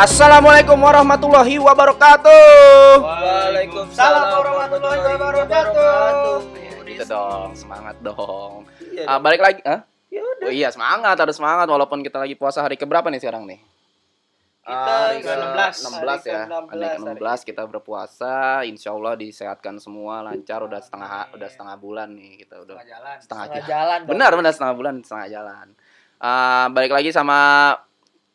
Assalamualaikum warahmatullahi wabarakatuh. Waalaikumsalam warahmatullahi wabarakatuh. Ya, gitu dong, semangat dong. Iya Ah, balik lagi, Hah? Ya Oh iya semangat, harus semangat walaupun kita lagi puasa hari keberapa nih sekarang nih? Kita Hari ke-16. 16 ya. Hari Hari ke-16 ke-16 kita berpuasa, insya Allah disehatkan semua lancar udah setengah udah setengah bulan nih kita udah jalan. setengah Setengah jalan. jalan. Benar benar setengah bulan setengah jalan. Ah, balik lagi sama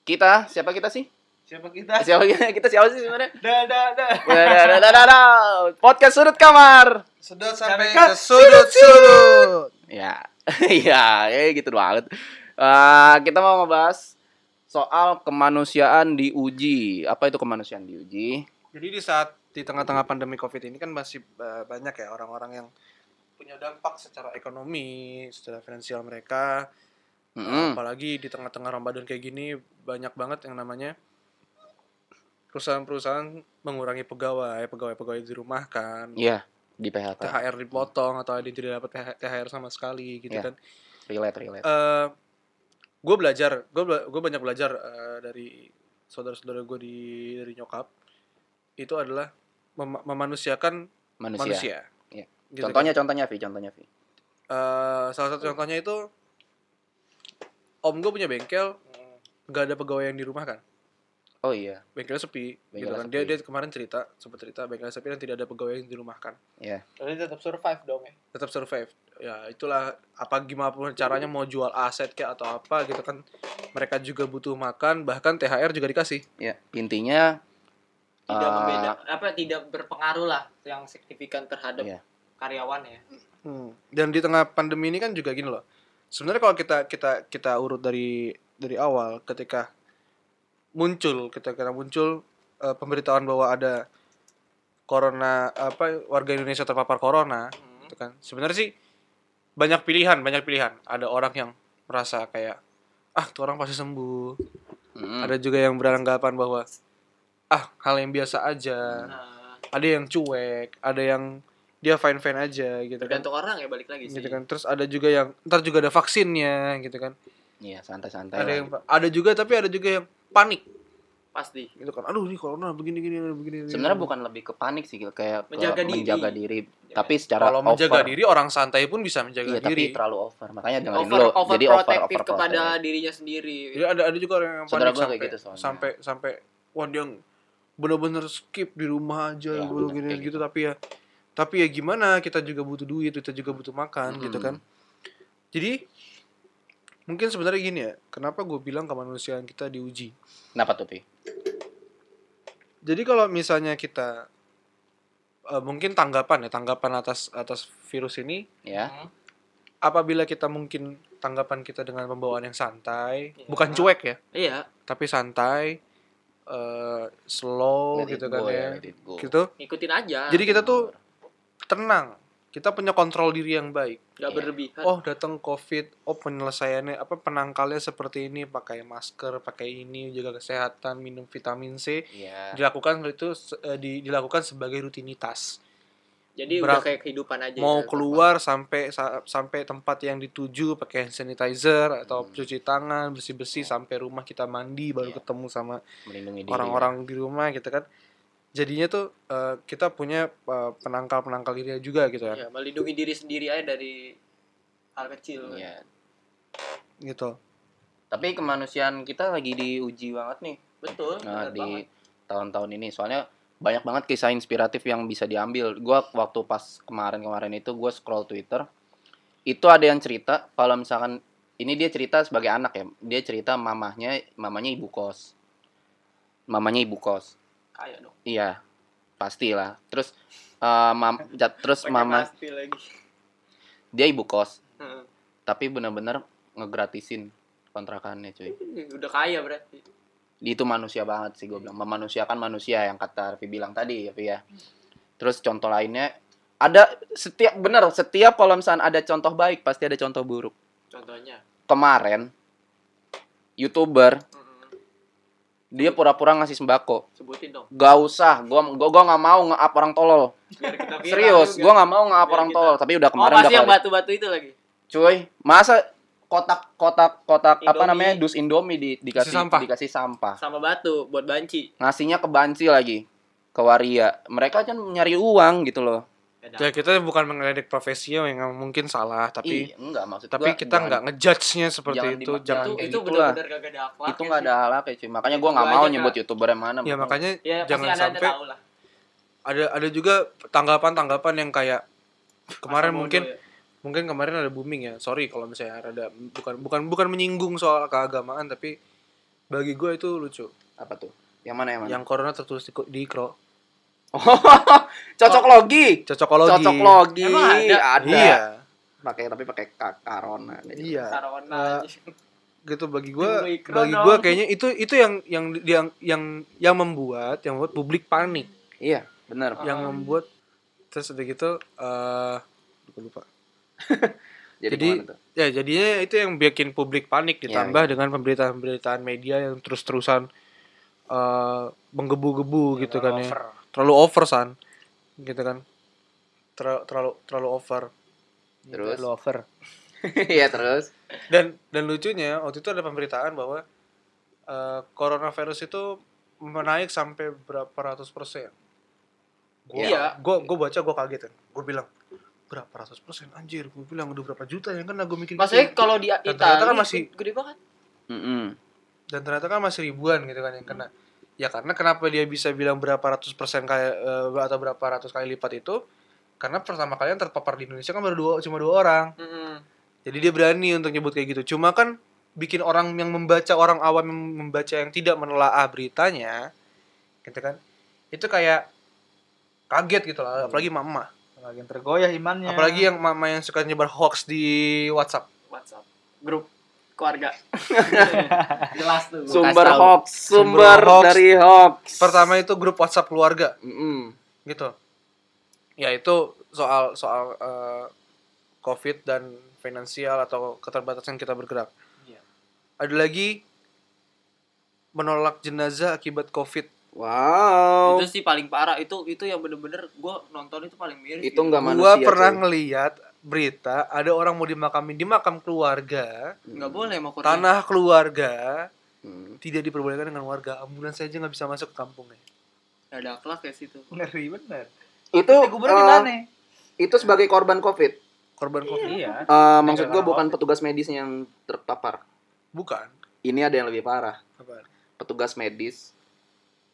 kita, siapa kita sih? Siapa kita? Siapa kita? Kita siapa sih sebenarnya? Dah, dah, dah, dah, dah, dah. Podcast sudut kamar. Sedot sampai ke sudut-sudut. Ya, iya, kayak gitu banget. Eh, kita mau ngebahas soal kemanusiaan diuji. Apa itu kemanusiaan diuji? Jadi di saat di tengah-tengah pandemi Covid ini kan masih uh, banyak ya orang-orang yang punya dampak secara ekonomi, secara finansial mereka. Mm-mm. Apalagi di tengah-tengah Ramadan kayak gini banyak banget yang namanya perusahaan-perusahaan mengurangi pegawai, pegawai-pegawai dirumahkan, Iya, di PHK. THR dipotong atau ada yang tidak dapat THR sama sekali gitu Iya. kan. Relate, relate. eh gue belajar gue gue banyak belajar eh, dari saudara-saudara gue di dari nyokap itu adalah mem- memanusiakan Manusia. manusia. Iya. Gitu Contohnya, kan. contohnya, Vi, contohnya, Vi. Eh, salah satu contohnya itu om gue punya bengkel nggak ada pegawai yang di rumah kan Oh iya, bengkelnya sepi gitu Bengkelnya kan dia sepi. dia kemarin cerita sempat cerita bengkelnya sepi dan tidak ada pegawai yang dirumahkan iya. Tapi tetap survive dong ya. tetap survive ya itulah apa gimana pun caranya mau jual aset kayak atau apa gitu kan mereka juga butuh makan bahkan THR juga dikasih Iya, intinya tidak eh, membeda apa tidak berpengaruh lah yang signifikan terhadap Iya. karyawan ya Hmm. Dan di tengah pandemi ini kan juga gini loh. Sebenarnya kalau kita kita kita urut dari dari awal ketika muncul ketika kita muncul eh, pemberitahuan bahwa ada corona apa warga Indonesia terpapar corona gitu kan. Sebenarnya sih banyak pilihan, banyak pilihan. Ada orang yang merasa kayak ah, tuh orang pasti sembuh. mm, Ada juga yang beranggapan bahwa ah, hal yang biasa aja. nah, Ada yang cuek, ada yang dia fine fine aja gitu kan tergantung orang ya balik lagi sih gitu kan terus ada juga yang ntar juga ada vaksinnya gitu kan iya santai-santai. ada lah. yang ada juga tapi ada juga yang panik pasti gitu kan aduh ini corona begini gini begini Sebenarnya bukan lebih ke panik sih, kayak ke Menjaga diri. menjaga diri. Tapi secara kalau menjaga over. diri orang santai pun bisa menjaga Iya, tapi diri terlalu over. Makanya dengerin over dulu. over Jadi over over kepada dirinya sendiri jadi ada ada juga orang yang panik sampai kayak gitu soalnya. sampai sampai wah dia bener-bener skip di rumah aja gitu bener, gini kayak gitu tapi ya tapi ya gimana kita juga butuh duit kita juga butuh makan gitu Mm-mm. kan jadi mungkin sebenarnya gini ya kenapa gue bilang kemanusiaan kita diuji Kenapa tuh, Pi? Jadi kalau misalnya kita eh, mungkin tanggapan ya tanggapan atas atas virus ini Ya. Hmm. apabila kita mungkin tanggapan kita dengan pembawaan yang santai Iya. bukan cuek ya iya tapi santai eh, slow Let it gitu go kan ya let it go. gitu ngikutin aja jadi kita tuh tenang kita punya kontrol diri yang baik. Nggak Iya. berlebihan. Oh datang covid oh penyelesaiannya apa penangkalnya seperti ini pakai masker pakai ini jaga kesehatan minum vitamin C. Iya. dilakukan itu eh, di- dilakukan sebagai rutinitas. Jadi berat- udah kayak kehidupan aja mau ya, keluar sampai sa- sampai tempat yang dituju pakai hand sanitizer atau Hmm. cuci tangan bersih bersih sampai rumah kita mandi baru Iya. ketemu sama orang-orang di rumah gitu kan jadinya tuh eh, kita punya penangkal penangkal diri juga gitu ya, kan melindungi diri sendiri aja dari hal kecil Iya. gitu Tapi kemanusiaan kita lagi diuji banget nih. betul Nah, di tahun-tahun ini soalnya banyak banget kisah inspiratif yang bisa diambil. Gua waktu pas kemarin-kemarin itu gue scroll Twitter, itu ada yang cerita kalau misalkan ini dia cerita sebagai anak ya, dia cerita mamahnya, mamanya ibu kos, mamanya ibu kos. Kaya dong. Iya, pastilah. Terus eh, mam, terus mama pasti lagi. Dia ibu kos, Heeh. tapi bener-bener ngegratisin kontrakannya cuy. udah kaya berarti. Itu manusia banget sih gue bilang. Memanusiakan manusia yang kata Raffi bilang tadi ya ya. Terus contoh lainnya ada setiap bener setiap kalau misalnya ada contoh baik pasti ada contoh buruk. Contohnya? Kemarin youtuber Mm-mm. Dia pura-pura ngasih sembako sebutin dong gak usah gua gua, gua nggak mau nge-up orang tolol serius gua nggak mau nge-up orang kita- tolol tapi udah oh kemarin pasti udah yang batu-batu itu lagi cuy masa kotak kotak kotak apa namanya dus Indomie di dikasih Kasih sampah. dikasih sampah. Sama batu buat banci. Ngasihnya ke banci lagi. Ke waria. Mereka kan nyari uang gitu loh. Ya kita bukan mengeledek profesinya yang mungkin salah, tapi Ih, enggak maksud tapi gua kita nggak ngejudge-nya seperti jangan itu. Jangan itu itu gitulah. benar-benar gak ada akhlak. itu nggak ada halaknya cuy. Makanya gua Itu nggak mau nyebut youtuber yang mana. ya makanya Ya jangan ada sampai ada ada juga tanggapan-tanggapan yang kayak kemarin Masa mungkin bodoh ya. mungkin kemarin ada booming ya sorry kalau misalnya ada bukan bukan bukan menyinggung soal keagamaan tapi bagi gue itu lucu apa tuh? Yang mana yang mana? yang corona tertulis di, di ikro cocok logi. cocokologi Cocok logi. Emang ada? Ada. iya Pakai tapi pakai ka- karona. iya Corona Eh, aja. gitu bagi gue bagi gue kayaknya itu itu yang yang yang yang yang membuat yang membuat publik panik Iya, benar. yang Oh. membuat terus udah gitu eh lupa lupa Jadi, Jadi, ya jadinya itu yang bikin publik panik Iya, ditambah dengan pemberitaan-pemberitaan media yang terus-terusan eh menggebu-gebu gitu kan ya terlalu over san gitu kan terlalu terlalu terlalu over Terus? terlalu over Iya, terus. dan dan lucunya waktu itu ada pemberitaan bahwa eh, coronavirus itu menaik sampai berapa ratus persen gua, Iya. gua gua baca gua kaget kan gua bilang berapa ratus persen anjir gua bilang udah berapa juta yang kan gua mikir Maksudnya gitu. kalau di Italia ternyata kan masih- gede banget. Mm-mm. dan ternyata kan masih ribuan gitu kan yang kena ya karena kenapa dia bisa bilang berapa ratus persen kayak eh, atau berapa ratus kali lipat itu? Karena pertama kali yang terpapar di Indonesia kan baru dua cuma dua orang. Mm-mm. jadi dia berani untuk nyebut kayak gitu. Cuma kan bikin orang yang membaca orang awam yang membaca yang tidak menelaah beritanya gitu kan? Itu kayak kaget gitu lah. Apalagi mama Lagi yang tergoyah imannya. apalagi yang mama yang suka nyebar hoax di WhatsApp. WhatsApp. Grup keluarga. Jelas tuh. Sumber hoax, sumber, Sumber hoax. dari hoax. pertama itu grup WhatsApp keluarga Mm-mm. gitu ya itu soal soal eh, covid dan finansial atau keterbatasan kita bergerak Iya. ada lagi menolak jenazah akibat covid Wow. Itu sih paling parah. Itu itu yang bener-bener gua nonton itu paling miris. Itu nggak gua manusia. pernah cuy. Berita ada orang mau dimakamin di makam keluarga nggak boleh mau tanah keluarga Hmm. tidak diperbolehkan dengan warga ambulans saja nggak bisa masuk ke kampungnya Nggak ada akhlak ya situ. Ngeri bener. Itu Gubernur eh, gimana? itu sebagai korban Covid. korban covid Iya. Eh, maksud gua Negara bukan petugas medisnya yang terpapar. bukan Ini ada yang lebih parah. Apa? Petugas medis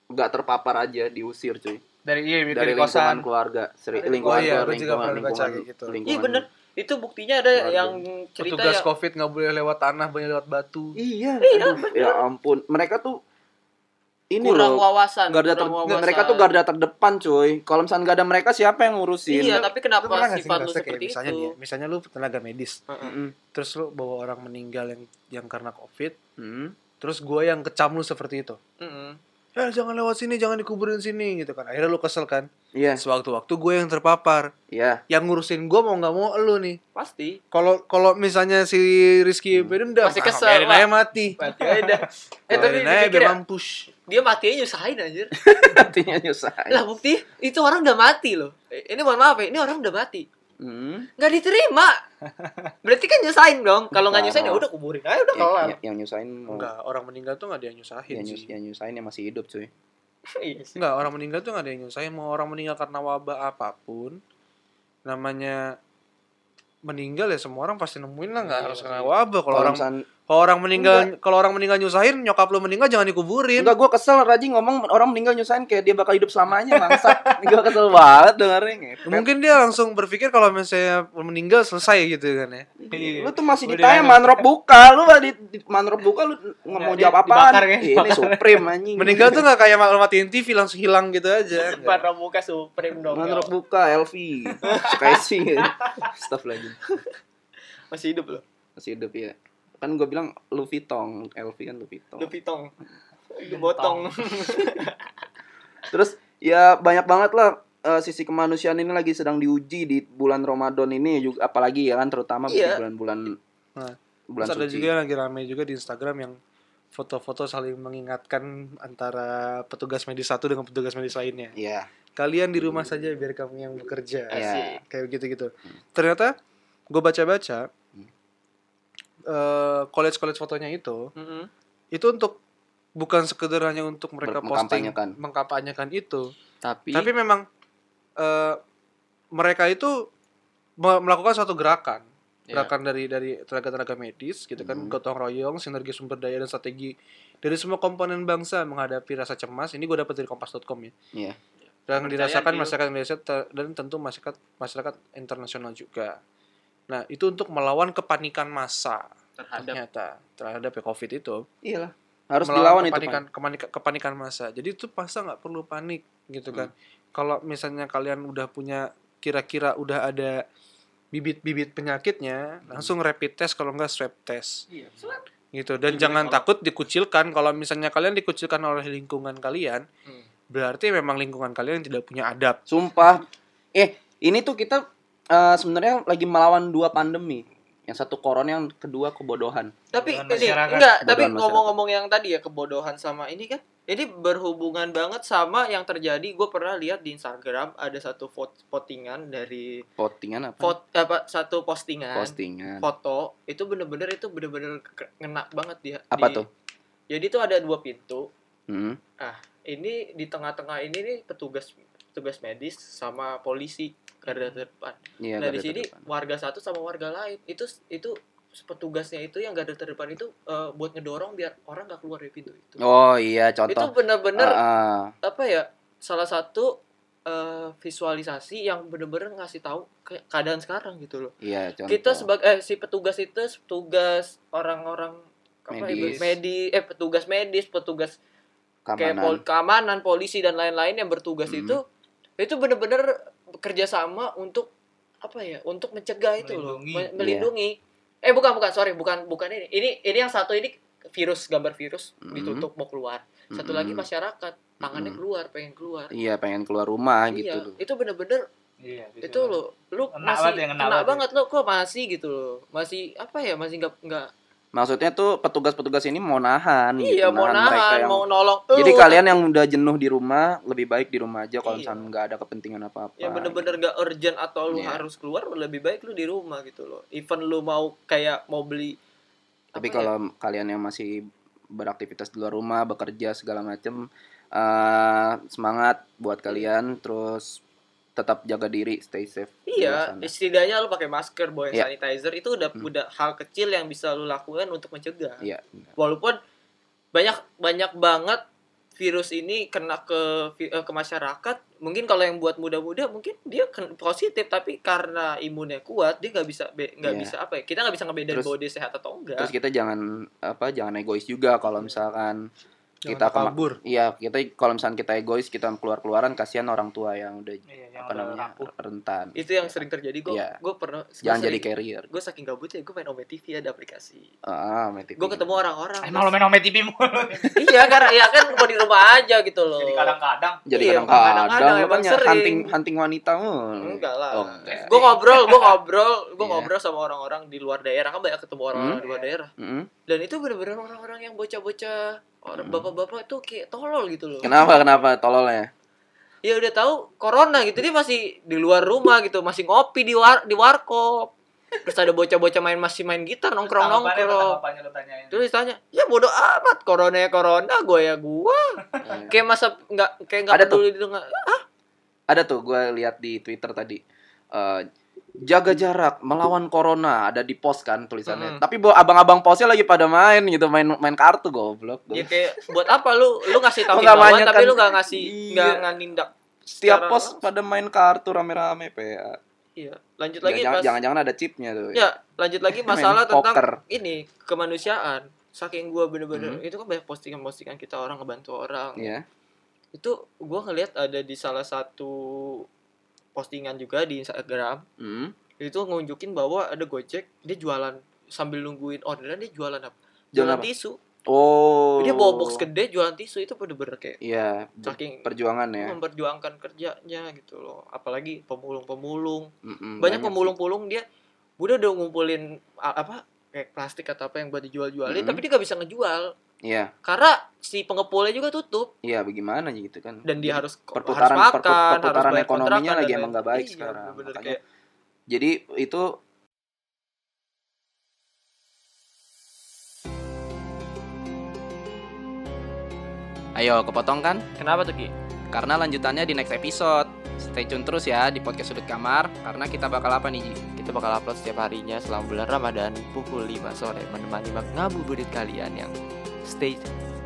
nggak terpapar aja diusir cuy Dari iya dari dari lingkungan kosan. keluarga seri, Oh lingkungan iya, keluar- gua juga lingkungan pernah baca lingkungan, gitu. lingkungan. Iya bener. Itu buktinya ada Keluarga. yang cerita petugas ya. covid nggak boleh lewat tanah boleh lewat batu iya aduh, ya ampun mereka tuh ini kurang loh wawasan. garda ter- kurang wawasan. mereka tuh garda terdepan cuy kalau misalnya nggak ada mereka siapa yang ngurusin Iya, tapi Lu kenapa sih sifat lu ngerasa kayak seperti misalnya nih itu? ya, misalnya lu tenaga medis Mm-mm. terus lu bawa orang meninggal yang yang karena covid Hmm. terus gue yang kecam lu seperti itu Mm-mm. Ya jangan lewat sini jangan dikuburin sini gitu kan akhirnya lu kesel kan iya sewaktu-waktu gue yang terpapar iya yang ngurusin gue mau nggak mau lu nih Pasti. kalau kalau misalnya si Rizky Bedendam Masih ah, kesel, biarin Pak. aja mati Mati aja. eh tapi biarin aja biar mampus dia mati aja nyusahin anjir. artinya nyusahin lah bukti itu orang udah mati loh. Eh, Ini mohon maaf ya, ini orang udah mati. Hmm. Nggak diterima. Berarti kan nyusahin dong. Kalau nggak nyusahin ya udah kuburin aja udah kelar. yang, yang nyusahin mau enggak orang meninggal tuh nggak ada yang nyusahin yang, nyus, sih yang nyusahin yang masih hidup cuy Iya sih. Enggak, orang meninggal tuh nggak ada yang nyusahin. Mau orang meninggal karena wabah apa pun, namanya meninggal ya semua orang pasti nemuin lah nggak Iya, harus kena wabah. Kalau kalau orang misalnya kalau orang meninggal kalau orang meninggal nyusahin, nyokap lu meninggal jangan dikuburin. enggak gue kesel Raji ngomong orang meninggal nyusahin kayak dia bakal hidup selamanya bangsa gue kesel banget dengernya ngepet. Mungkin dia langsung berpikir kalau misalnya meninggal selesai gitu kan ya. Iya. lu tuh masih Udah ditanya manrop buka lu di, di manrop buka lu nggak mau Ya, jawab di- apaan dibakar kan? Ih, ini supreme anjing Meninggal tuh nggak kayak matiin TV langsung hilang gitu aja. Pada muka supreme dong. manrop buka LV Sky stuff lagi Masih hidup loh. masih hidup ya kan gue bilang Louis Vuitton LV kan Louis Vuitton Lu pitong. Lu botong. terus ya banyak banget lah eh, sisi kemanusiaan ini lagi sedang diuji di bulan Ramadan ini juga apalagi ya kan terutama di Iya. bulan-bulan Nah, bulan Terus ada suci juga yang lagi rame juga di Instagram yang foto-foto saling mengingatkan antara petugas medis satu dengan petugas medis lainnya. Iya. Kalian di rumah saja biar kamu yang bekerja. Iya. Kayak gitu-gitu. Ternyata gue baca-baca eh, college-college fotonya itu Mm-mm. itu untuk bukan sekedar hanya untuk mereka Ber- posting mengkampanyekan. itu Tapi, tapi memang eh, mereka itu me- melakukan suatu gerakan Iya. gerakan dari dari tenaga-tenaga medis gitu kan Hmm. gotong royong sinergi sumber daya dan strategi dari semua komponen bangsa menghadapi rasa cemas ini gue dapat dari kompas.com ya Iya. yang Kepercayaan dirasakan masyarakat Indonesia dan tentu masyarakat masyarakat internasional juga nah itu untuk melawan kepanikan massa terhadap ternyata terhadap covid itu iyalah harus melawan dilawan itu. kepanikan, Pan. kepanikan kepanikan massa. Jadi itu pasar nggak perlu panik gitu kan. Hmm. Kalau misalnya kalian udah punya kira-kira udah ada bibit-bibit penyakitnya, Hmm. langsung rapid test kalau nggak swab test iya gitu. Dan Jadi jangan kalau- takut dikucilkan kalau misalnya kalian dikucilkan oleh lingkungan kalian, Hmm. berarti memang lingkungan kalian yang tidak punya adab. Sumpah. Eh, ini tuh kita eh, sebenarnya lagi melawan dua pandemi. Yang satu corona, yang kedua kebodohan. tapi ini enggak tapi ngomong-ngomong yang tadi ya kebodohan sama ini kan ini berhubungan banget sama yang terjadi gue pernah lihat di Instagram ada satu postingan dari Postingan apa? fot apa satu postingan Postingan. foto itu bener-bener itu bener-bener ke- ngena banget dia Apa Di- tuh? jadi tuh ada dua pintu Hmm. ini di tengah-tengah ini nih petugas petugas medis sama polisi garda terdepan Iya, nah garda di sini terdepan. warga satu sama warga lain itu itu petugasnya itu yang garda terdepan itu eh, buat ngedorong biar orang nggak keluar dari pintu itu Oh iya, itu contoh. bener-bener Ah, ah. apa ya salah satu eh, visualisasi yang bener-bener ngasih tahu ke keadaan sekarang gitu loh Iya, contoh. kita sebagai eh, si petugas itu petugas orang-orang apa Medis. medis. eh petugas medis petugas kayak keamanan. pol keamanan polisi dan lain-lain yang bertugas Hmm. itu itu bener-bener bekerja sama untuk apa ya untuk mencegah itu loh Melindungi. me- melindungi eh bukan bukan sorry bukan bukan ini ini ini yang satu ini virus gambar virus Hmm. ditutup mau keluar satu Mm-mm. lagi masyarakat tangannya Mm-mm. keluar pengen keluar Iya, pengen keluar rumah iya gitu loh. itu bener-bener Iya, itu lo lu masih banget ya, banget ya. banget lo kok masih gitu loh masih apa ya masih nggak nggak Maksudnya tuh petugas-petugas ini mau nahan iya gitu, mau mereka nahan yang- mau nolong Jadi lu. kalian yang udah jenuh di rumah, lebih baik di rumah aja kalau Iya. misalnya nggak ada kepentingan apa-apa. yang bener-bener gak urgent atau lu Iya. harus keluar lebih baik lu di rumah gitu loh even lu mau kayak mau beli Tapi apa ya? kalau kalian yang masih beraktivitas di luar rumah, bekerja segala macem, eh semangat buat kalian. Terus tetap jaga diri, stay safe. iya setidaknya lu pakai masker bawa Iya. sanitizer itu udah Hmm. udah hal kecil yang bisa lu lakukan untuk mencegah Iya. walaupun banyak banyak banget virus ini kena ke eh, ke masyarakat mungkin kalau yang buat muda-muda mungkin dia positif tapi karena imunnya kuat dia nggak bisa nggak Iya. bisa apa ya kita nggak bisa ngebedain Terus- bahwa dia sehat atau enggak Terus kita jangan apa, jangan egois juga kalau misalkan Jangan kita kabur. Iya, kita kalau misalkan kita egois, kita keluar-keluaran kasihan orang tua yang udah Iya, yang apa udah namanya rapuh. rentan. itu yang sering terjadi gue Iya. gue pernah Jangan jadi carrier. gue saking gabutnya gue main Ome TV ada aplikasi Ah, Matic. gue ketemu orang-orang Emang lo main Ome TV mulu. iya karena ya kan gue di rumah aja gitu loh Jadi kadang-kadang. Jadi Iya, kadang-kadang kadang-kadang lu emang kan ya sering. hunting hunting wanita mulu. enggak lah Oh, enggak. gue ngobrol gue ngobrol gue Iya. ngobrol sama orang-orang di luar daerah kan banyak ketemu orang-orang Hmm. di luar daerah Mm-mm. dan itu bener-bener orang-orang yang bocah-bocah orang Hmm. bapak-bapak tuh kayak tolol gitu loh Kenapa kenapa tololnya? ya udah tahu corona gitu dia masih di luar rumah gitu masih ngopi di war di warkop terus ada bocah-bocah main masih main gitar nongkrong nongkrong terus ditanya ya bodoh amat corona ya corona gue ya gue Eh, kayak masa nggak kayak nggak Ada tuh. peduli dengan Ada tuh gue lihat di Twitter tadi. Eh, jaga jarak melawan corona ada di post kan tulisannya. Mm. Tapi bo- abang-abang postnya lagi pada main gitu, main main kartu goblok. ya kayak buat apa lu lu ngasih tahu himbauan tapi kan? lu nggak ngasih Iya. nggak nggak nindak Setiap langsung. pada main kartu rame-rame PA. iya lanjut lagi Jangan-jangan ada chipnya tuh. ya lanjut lagi masalah tentang poker. ini kemanusiaan saking gua bener-bener Hmm. itu kan banyak postingan-postingan kita orang ngebantu orang Iya. itu gua ngelihat ada di salah satu postingan juga di Instagram Mm. itu ngunjukin bahwa ada Gojek dia jualan sambil nungguin orderan dia jualan apa Jualan jualan apa? tisu Oh. dia bawa box gede jualan tisu itu bener-bener kayak Iya, saking perjuangan ya. memperjuangkan kerjanya gitu loh apalagi pemulung-pemulung banyak sih. pemulung-pemulung dia udah udah ngumpulin apa kayak plastik atau apa yang buat dijual-jualin Mm. tapi dia gak bisa ngejual Iya. Karena si pengepulnya juga tutup. Iya, bagaimana gitu kan. Dan dia harus perputaran harus makan, perputaran, perputaran harus ekonominya lagi emang nggak baik iya, sekarang. -bener Makanya, kayak... Jadi itu Ayo, kepotong kan? Kenapa tuh, Ki? Karena lanjutannya di next episode. Stay tune terus ya di podcast sudut kamar karena kita bakal apa nih, Ji? Kita bakal upload setiap harinya selama bulan Ramadan pukul 5 sore menemani ngabuburit kalian yang stay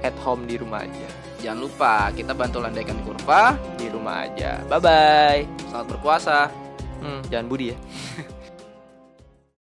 at home di rumah aja. Jangan lupa kita bantu landaikan kurva. Di rumah aja. Bye bye. Selamat berpuasa. Hmm, jangan budi ya.